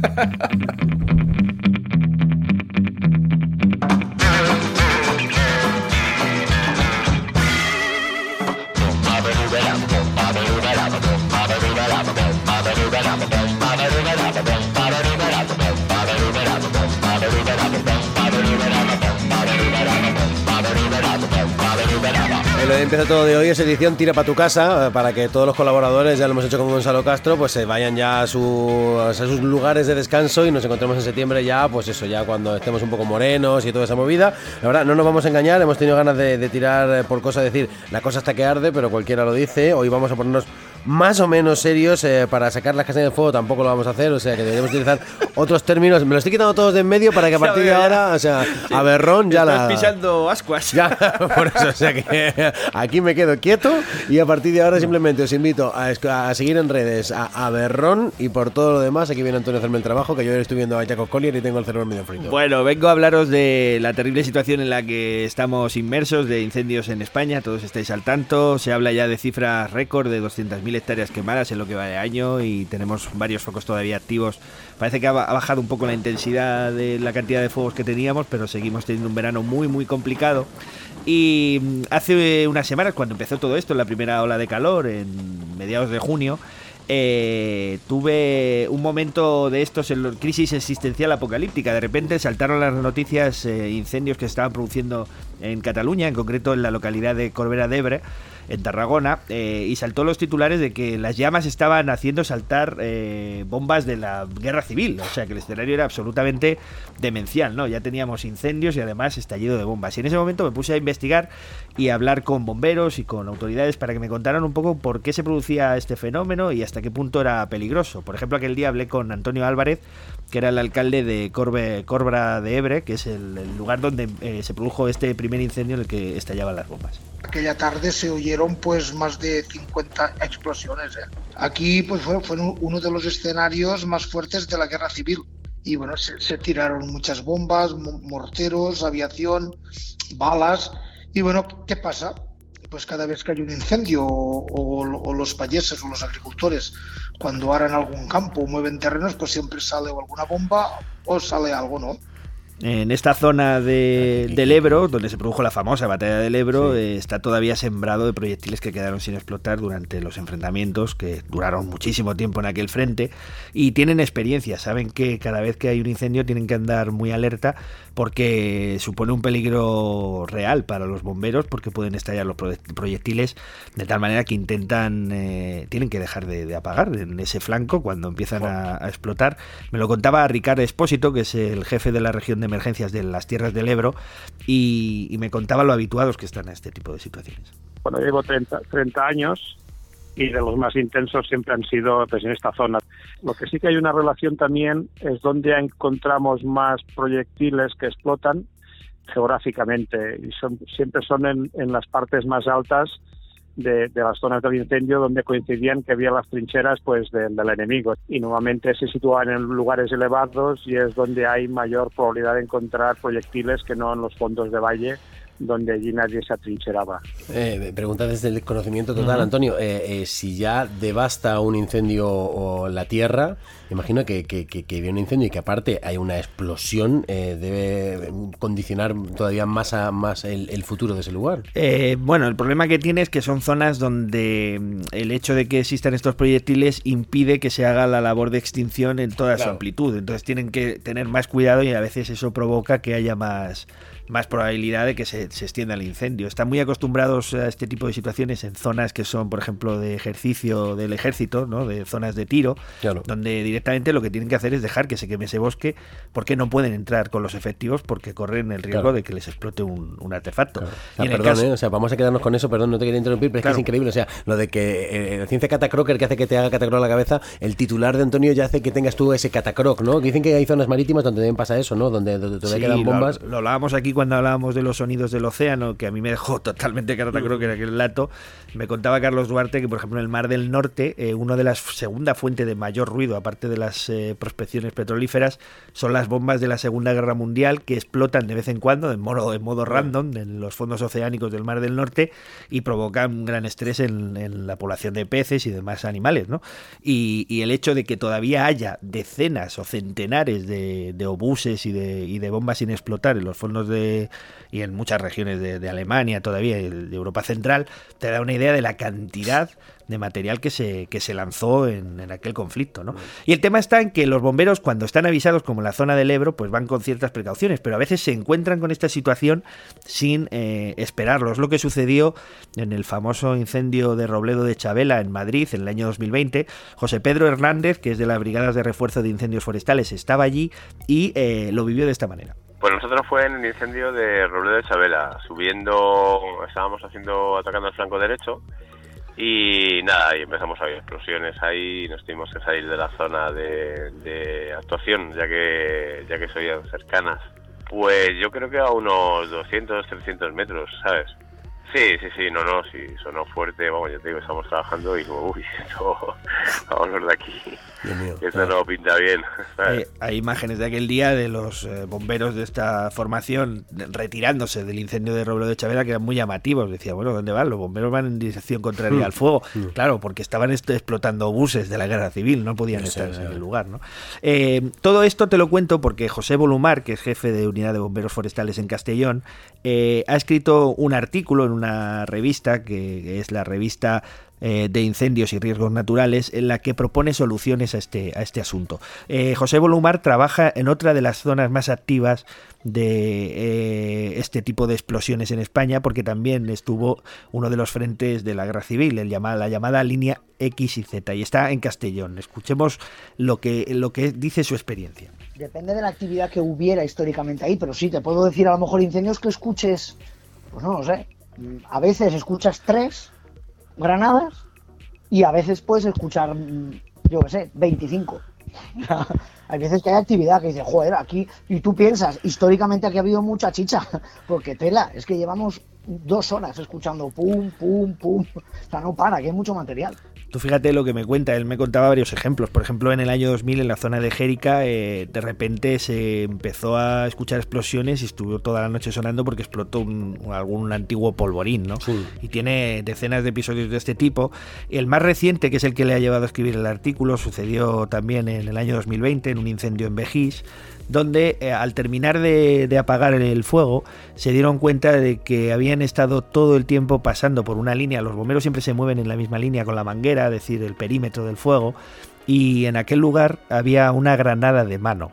Mm-hmm. empieza todo de hoy es edición Tira para tu casa, eh, para que todos los colaboradores, ya lo hemos hecho con Gonzalo Castro, pues se vayan ya a, sus lugares de descanso y nos encontremos en septiembre ya, pues eso, ya cuando estemos un poco morenos y toda esa movida. La verdad, no nos vamos a engañar, hemos tenido ganas de, de tirar eh, por cosa, decir, la cosa está que arde, pero cualquiera lo dice. Hoy vamos a ponernos más o menos serios eh, para sacar las casas de fuego tampoco lo vamos a hacer, o sea que deberíamos utilizar otros términos. Me lo estoy quitando todos de en medio para que a partir de ahora, o sea, a berrón ya Estás la. pisando ascuas. Ya, por eso, o sea que aquí me quedo quieto y a partir de ahora simplemente os invito a, seguir en redes a, berrón y por todo lo demás, aquí viene Antonio a hacerme el trabajo, que yo estoy viendo a Jacob Collier y tengo el cerebro medio frito. Bueno, vengo a hablaros de la terrible situación en la que estamos inmersos de incendios en España, todos estáis al tanto, se habla ya de cifras récord de 200.000 hectáreas quemadas en lo que va de año y tenemos varios focos todavía activos. Parece que ha bajado un poco la intensidad de la cantidad de fuegos que teníamos, pero seguimos teniendo un verano muy, muy complicado. Y mm, hace unas semanas, cuando empezó todo esto, la primera ola de calor, en mediados de junio, eh, tuve un momento de estos en crisis existencial apocalíptica. De repente saltaron las noticias, eh, incendios que se estaban produciendo en Cataluña, en concreto en la localidad de Corbera d'Ebre en Tarragona, eh, y saltó los titulares de que las llamas estaban haciendo saltar eh, bombas de la guerra civil, o sea que el escenario era absolutamente demencial, ¿no? Ya teníamos incendios y además estallido de bombas. Y en ese momento me puse a investigar y a hablar con bomberos y con autoridades para que me contaran un poco por qué se producía este fenómeno y hasta qué punto era peligroso. Por ejemplo, aquel día hablé con Antonio Álvarez, que era el alcalde de Corbe, Corbra de Ebre, que es el, lugar donde eh, se produjo este primer incendio en el que estallaban las bombas. Aquella tarde se oyeron pues más de 50 explosiones. ¿eh? Aquí pues fue, fue, uno de los escenarios más fuertes de la guerra civil. Y bueno, se, tiraron muchas bombas, morteros, aviación, balas. Y bueno, ¿qué pasa? Pues cada vez que hay un incendio o, o los payeses o los agricultores cuando harán algún campo o mueven terrenos, pues siempre sale o alguna bomba o sale algo, ¿no? En esta zona de, del Ebro, donde se produjo la famosa batalla del Ebro, eh, está todavía sembrado de proyectiles que quedaron sin explotar durante los enfrentamientos que duraron muchísimo tiempo en aquel frente y tienen experiencia, saben que cada vez que hay un incendio tienen que andar muy alerta porque supone un peligro real para los bomberos porque pueden estallar los proyectiles de tal manera que intentan, eh, tienen que dejar de, apagar en ese flanco cuando empiezan a, a, explotar. Me lo contaba Ricardo Espósito, que es el jefe de la región de emergencias de las tierras del Ebro y, me contaba lo habituados que están a este tipo de situaciones. Bueno, llevo 30, 30 años y de los más intensos siempre han sido pues, en esta zona. Lo que sí que hay una relación también es donde encontramos más proyectiles que explotan geográficamente y son, siempre son en, en las partes más altas de, las zonas del incendio donde coincidían que había las trincheras pues del enemigo. Y nuevamente se sitúan en lugares elevados y es donde hay mayor probabilidad de encontrar proyectiles que no en los fondos de valle donde allí nadie se atrincheraba. Eh, pregunta desde el conocimiento total, Antonio, eh, eh, si ya devasta un incendio o la tierra, imagino que, que, que, viene un incendio y que aparte hay una explosión, eh, debe condicionar todavía más, a, más el, futuro de ese lugar. bueno, el problema que tiene es que son zonas donde mm, el hecho de que existan estos proyectiles impide que se haga la labor de extinción en toda su amplitud, entonces tienen que tener más cuidado y a veces eso provoca que haya más más probabilidad de que se, extienda el incendio. Están muy acostumbrados a este tipo de situaciones en zonas que son, por ejemplo, de ejercicio del ejército, ¿no? de zonas de tiro, donde directamente lo que tienen que hacer es dejar que se queme ese bosque porque no pueden entrar con los efectivos porque corren el riesgo de que les explote un, artefacto. perdón, ¿eh? o sea, vamos a quedarnos con eso, perdón, no te quería interrumpir, pero es que es increíble. O sea, lo de que eh, la ciencia catacroker que hace que te haga catacroc la cabeza, el titular de Antonio ya hace que tengas tú ese catacroc, ¿no? Dicen que hay zonas marítimas donde también pasa eso, ¿no? Donde, todavía quedan bombas. Lo, lo hablábamos aquí cuando hablábamos de los sonidos del océano, que a mí me dejó totalmente carota, creo que era aquel dato, me contaba Carlos Duarte que, por ejemplo, en el Mar del Norte, eh, una de las segunda fuente de mayor ruido, aparte de las eh, prospecciones petrolíferas, son las bombas de la Segunda Guerra Mundial que explotan de vez en cuando, en modo, en modo random, en los fondos oceánicos del Mar del Norte y provocan un gran estrés en, la población de peces y demás animales, ¿no? Y, el hecho de que todavía haya decenas o centenares de, obuses y de, y de bombas sin explotar en los fondos de y en muchas regiones de, Alemania todavía de Europa Central, te da una idea de la cantidad de material que se, que se lanzó en, aquel conflicto. ¿no? Y el tema está en que los bomberos, cuando están avisados, como en la zona del Ebro, pues van con ciertas precauciones, pero a veces se encuentran con esta situación sin eh, esperarlo. Es lo que sucedió en el famoso incendio de Robledo de Chabela en Madrid en el año 2020. José Pedro Hernández, que es de las Brigadas de Refuerzo de Incendios Forestales, estaba allí y eh, lo vivió de esta manera. Pues nosotros fue en el incendio de Robledo de Chabela, subiendo, estábamos haciendo, atacando el flanco derecho y nada, y empezamos a ver explosiones ahí y nos tuvimos que salir de la zona de, actuación, ya que, ya que son cercanas. Pues yo creo que a unos 200, 300 metros, ¿sabes? Sí, sí, sí, no, no, sí, sonó fuerte, vamos, ya te digo, estamos trabajando y como, uy, esto, vámonos de aquí, esto no pinta bien. Eh, hay imágenes de aquel día de los eh, bomberos de esta formación retirándose del incendio de Robledo de Chavela que eran muy llamativos, decía, bueno, ¿dónde van? Los bomberos van en dirección contraria al fuego, claro, porque estaban explotando buses de la guerra civil, no podían estar en el lugar, ¿no? Eh, todo esto te lo cuento porque José Volumar, que es jefe de unidad de bomberos forestales en Castellón, ha escrito un artículo en una revista que es la revista eh, de incendios y riesgos naturales en la que propone soluciones a este, a este asunto. Eh, José Volumar trabaja en otra de las zonas más activas de eh, este tipo de explosiones en España porque también estuvo uno de los frentes de la guerra civil, el llamada, la llamada línea X y Z y está en Castellón. Escuchemos lo que, lo que dice su experiencia. Depende de la actividad que hubiera históricamente ahí, pero sí, te puedo decir a lo mejor incendios que escuches, pues no lo sé, a veces escuchas tres granadas y a veces puedes escuchar, yo qué sé, 25. hay veces que hay actividad que dice, joder, aquí, y tú piensas, históricamente aquí ha habido mucha chicha, porque tela, es que llevamos dos horas escuchando pum, pum, pum, o sea, no para, que hay mucho material. Tú fíjate lo que me cuenta, él me contaba varios ejemplos. Por ejemplo, en el año 2000 en la zona de Jérica, eh, de repente se empezó a escuchar explosiones y estuvo toda la noche sonando porque explotó algún antiguo polvorín, ¿no? Y tiene decenas de episodios de este tipo. El más reciente, que es el que le ha llevado a escribir el artículo, sucedió también en el año 2020 en un incendio en Bejís donde eh, al terminar de, apagar el fuego se dieron cuenta de que habían estado todo el tiempo pasando por una línea, los bomberos siempre se mueven en la misma línea con la manguera, es decir, el perímetro del fuego, y en aquel lugar había una granada de mano.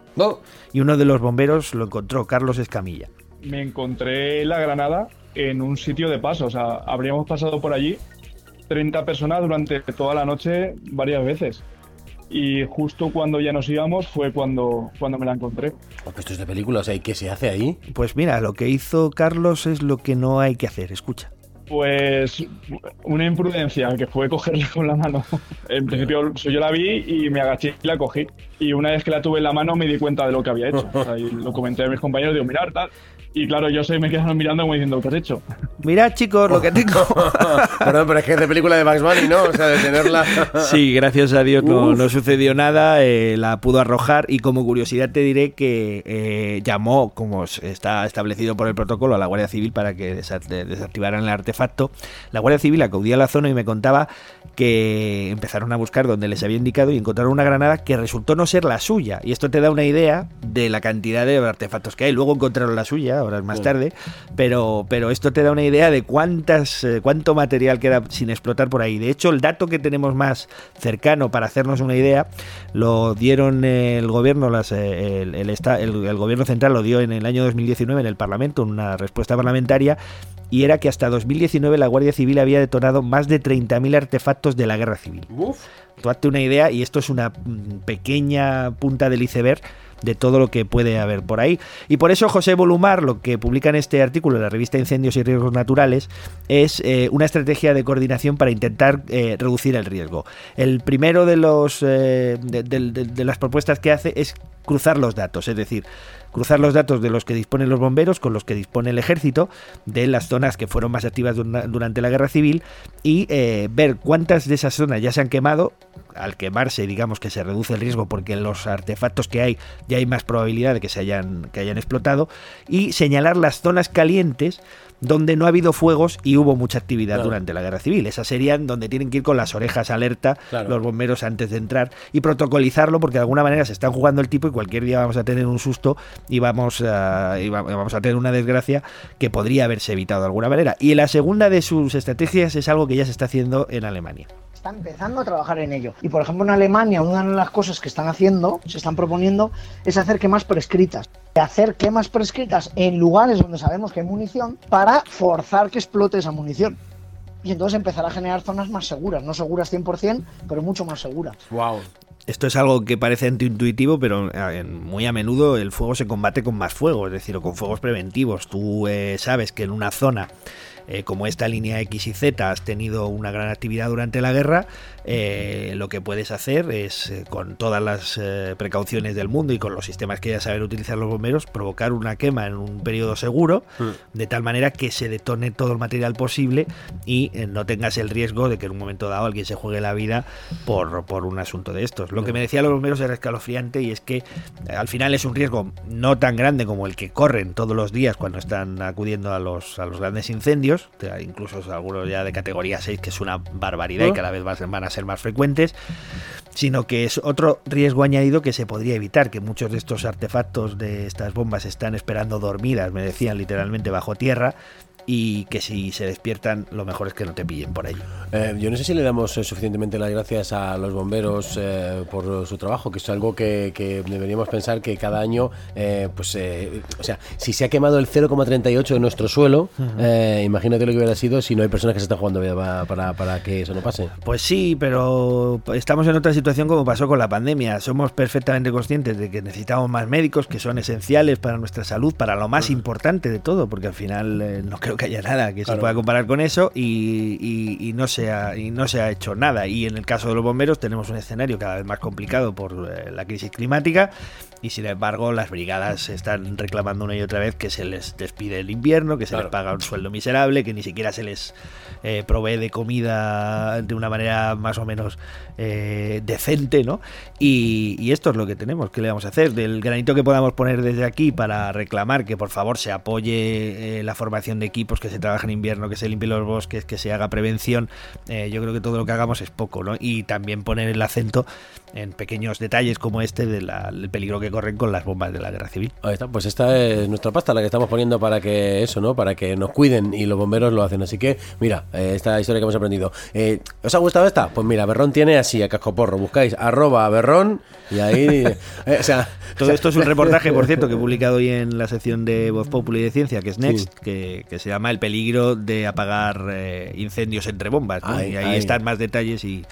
Y uno de los bomberos lo encontró, Carlos Escamilla. Me encontré la granada en un sitio de paso, o sea, habríamos pasado por allí 30 personas durante toda la noche varias veces y justo cuando ya nos íbamos fue cuando, cuando me la encontré. Pues esto es de películas, ¿y qué se hace ahí? Pues mira, lo que hizo Carlos es lo que no hay que hacer, escucha. Pues una imprudencia, que fue cogerla con la mano. En principio yo la vi y me agaché y la cogí. Y una vez que la tuve en la mano me di cuenta de lo que había hecho. y lo comenté a mis compañeros, digo, mirar, tal. Y claro, yo sé, me quedaron mirando como diciendo, ¿qué has hecho? Mirad, chicos, lo que tengo. Perdón, pero es que es de película de Bugs Bunny, ¿no? O sea, de tenerla. sí, gracias a Dios no, sucedió nada, eh, la pudo arrojar. Y como curiosidad te diré que eh, llamó, como está establecido por el protocolo, a la Guardia Civil para que desactivaran el artefacto. La Guardia Civil acudía a la zona y me contaba que empezaron a buscar donde les había indicado y encontraron una granada que resultó no ser la suya. Y esto te da una idea de la cantidad de artefactos que hay. Luego encontraron la suya horas más tarde, pero, pero esto te da una idea de cuántas, eh, cuánto material queda sin explotar por ahí. De hecho, el dato que tenemos más cercano para hacernos una idea lo dieron el gobierno, las, eh, el, el, gobierno central lo dio en el año 2019 en el Parlamento, una respuesta parlamentaria, y era que hasta 2019 la Guardia Civil había detonado más de 30.000 artefactos de la guerra civil. Uf. Tú hazte una idea, y esto es una mm, pequeña punta del iceberg de todo lo que puede haber por ahí. Y por eso José Volumar, lo que publica en este artículo en la revista Incendios y Riesgos Naturales, es eh, una estrategia de coordinación para intentar eh, reducir el riesgo. El primero de, los, eh, de, las propuestas que hace es cruzar los datos, es decir, cruzar los datos de los que disponen los bomberos con los que dispone el ejército, de las zonas que fueron más activas durante la guerra civil y eh, ver cuántas de esas zonas ya se han quemado. Al quemarse, digamos que se reduce el riesgo porque los artefactos que hay ya hay más probabilidad de que se hayan, que hayan explotado y señalar las zonas calientes donde no ha habido fuegos y hubo mucha actividad durante la guerra civil. Esas serían donde tienen que ir con las orejas alerta los bomberos antes de entrar y protocolizarlo porque de alguna manera se están jugando el tipo y cualquier día vamos a tener un susto y vamos a, vamos a tener una desgracia que podría haberse evitado de alguna manera. Y la segunda de sus estrategias es algo que ya se está haciendo en Alemania está empezando a trabajar en ello. Y por ejemplo en Alemania una de las cosas que están haciendo, se están proponiendo, es hacer quemas prescritas. Hacer quemas prescritas en lugares donde sabemos que hay munición para forzar que explote esa munición. Y entonces empezar a generar zonas más seguras, no seguras 100%, pero mucho más seguras. Wow. Esto es algo que parece antiintuitivo, pero eh, muy a menudo el fuego se combate con más fuego, es decir, o con fuegos preventivos. Tú eh, sabes que en una zona eh, como esta línea X y Z has tenido una gran actividad durante la guerra, eh, lo que puedes hacer es, eh, con todas las precauciones del mundo y con los sistemas que ya saben utilizar los bomberos, provocar una quema en un periodo seguro, mm. de tal manera que se detone todo el material posible y no tengas el riesgo de que en un momento dado alguien se juegue la vida por, por un asunto de estos. Lo que me decían los bomberos era escalofriante y es que al final es un riesgo no tan grande como el que corren todos los días cuando están acudiendo a los, a los grandes incendios, incluso algunos ya de categoría 6, que es una barbaridad y cada vez van a ser más frecuentes, sino que es otro riesgo añadido que se podría evitar, que muchos de estos artefactos de estas bombas están esperando dormidas, me decían literalmente bajo tierra, y que si se despiertan lo mejor es que no te pillen por ahí. Eh, yo no sé si le damos eh, suficientemente las gracias a los bomberos eh, por su trabajo, que es algo que, deberíamos pensar que cada año, pues, o sea, si se ha quemado el 0,38 de nuestro suelo, imagínate lo que hubiera sido si no hay personas que se están jugando para, para, que eso no pase. Pues sí, pero estamos en otra situación como pasó con la pandemia. Somos perfectamente conscientes de que necesitamos más médicos, que son esenciales para nuestra salud, para lo más importante de todo, porque al final no creo que haya nada que se pueda comparar con eso y, no se ha, y no se ha hecho nada. Y en el caso de los bomberos tenemos un escenario cada vez más complicado por eh, la crisis climática y sin embargo las brigadas están reclamando una y otra vez que se les despide el invierno, que se les paga un sueldo miserable, que ni siquiera se les eh, provee de comida de una manera más o menos eh, decente, ¿no? Y, esto es lo que tenemos, ¿qué le vamos a hacer? Del granito que podamos poner desde aquí para reclamar que por favor se apoye la formación de equipos que se trabaja en invierno, que se limpien los bosques, que se haga prevención, eh, yo creo que todo lo que hagamos es poco, ¿no? Y también poner el acento en pequeños detalles como este del peligro que corren con las bombas de la guerra civil. Ahí está, pues esta es nuestra pasta, la que estamos poniendo para que eso, ¿no? Para que nos cuiden y los bomberos lo hacen. Así que, mira, eh, esta historia que hemos aprendido. Eh, ¿Os ha gustado esta? Pues mira, Berrón tiene así a cascoporro. Buscáis arroba Berrón y ahí. o sea, todo esto es un reportaje, por cierto, que he publicado hoy en la sección de Voz Populi de Ciencia, que es Next, que, que se llama El peligro de apagar eh, incendios entre bombas. y ahí, están más detalles y,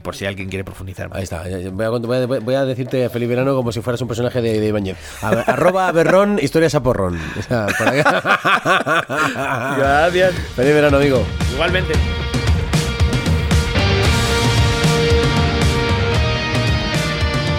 por si alguien quiere profundizar Ahí está. Voy a, decirte, Felipe Verano, como si fueras un personaje de, de Ibañez. Arroba Berrón, historias a porrón. Gracias. Feliz verano, amigo. Igualmente.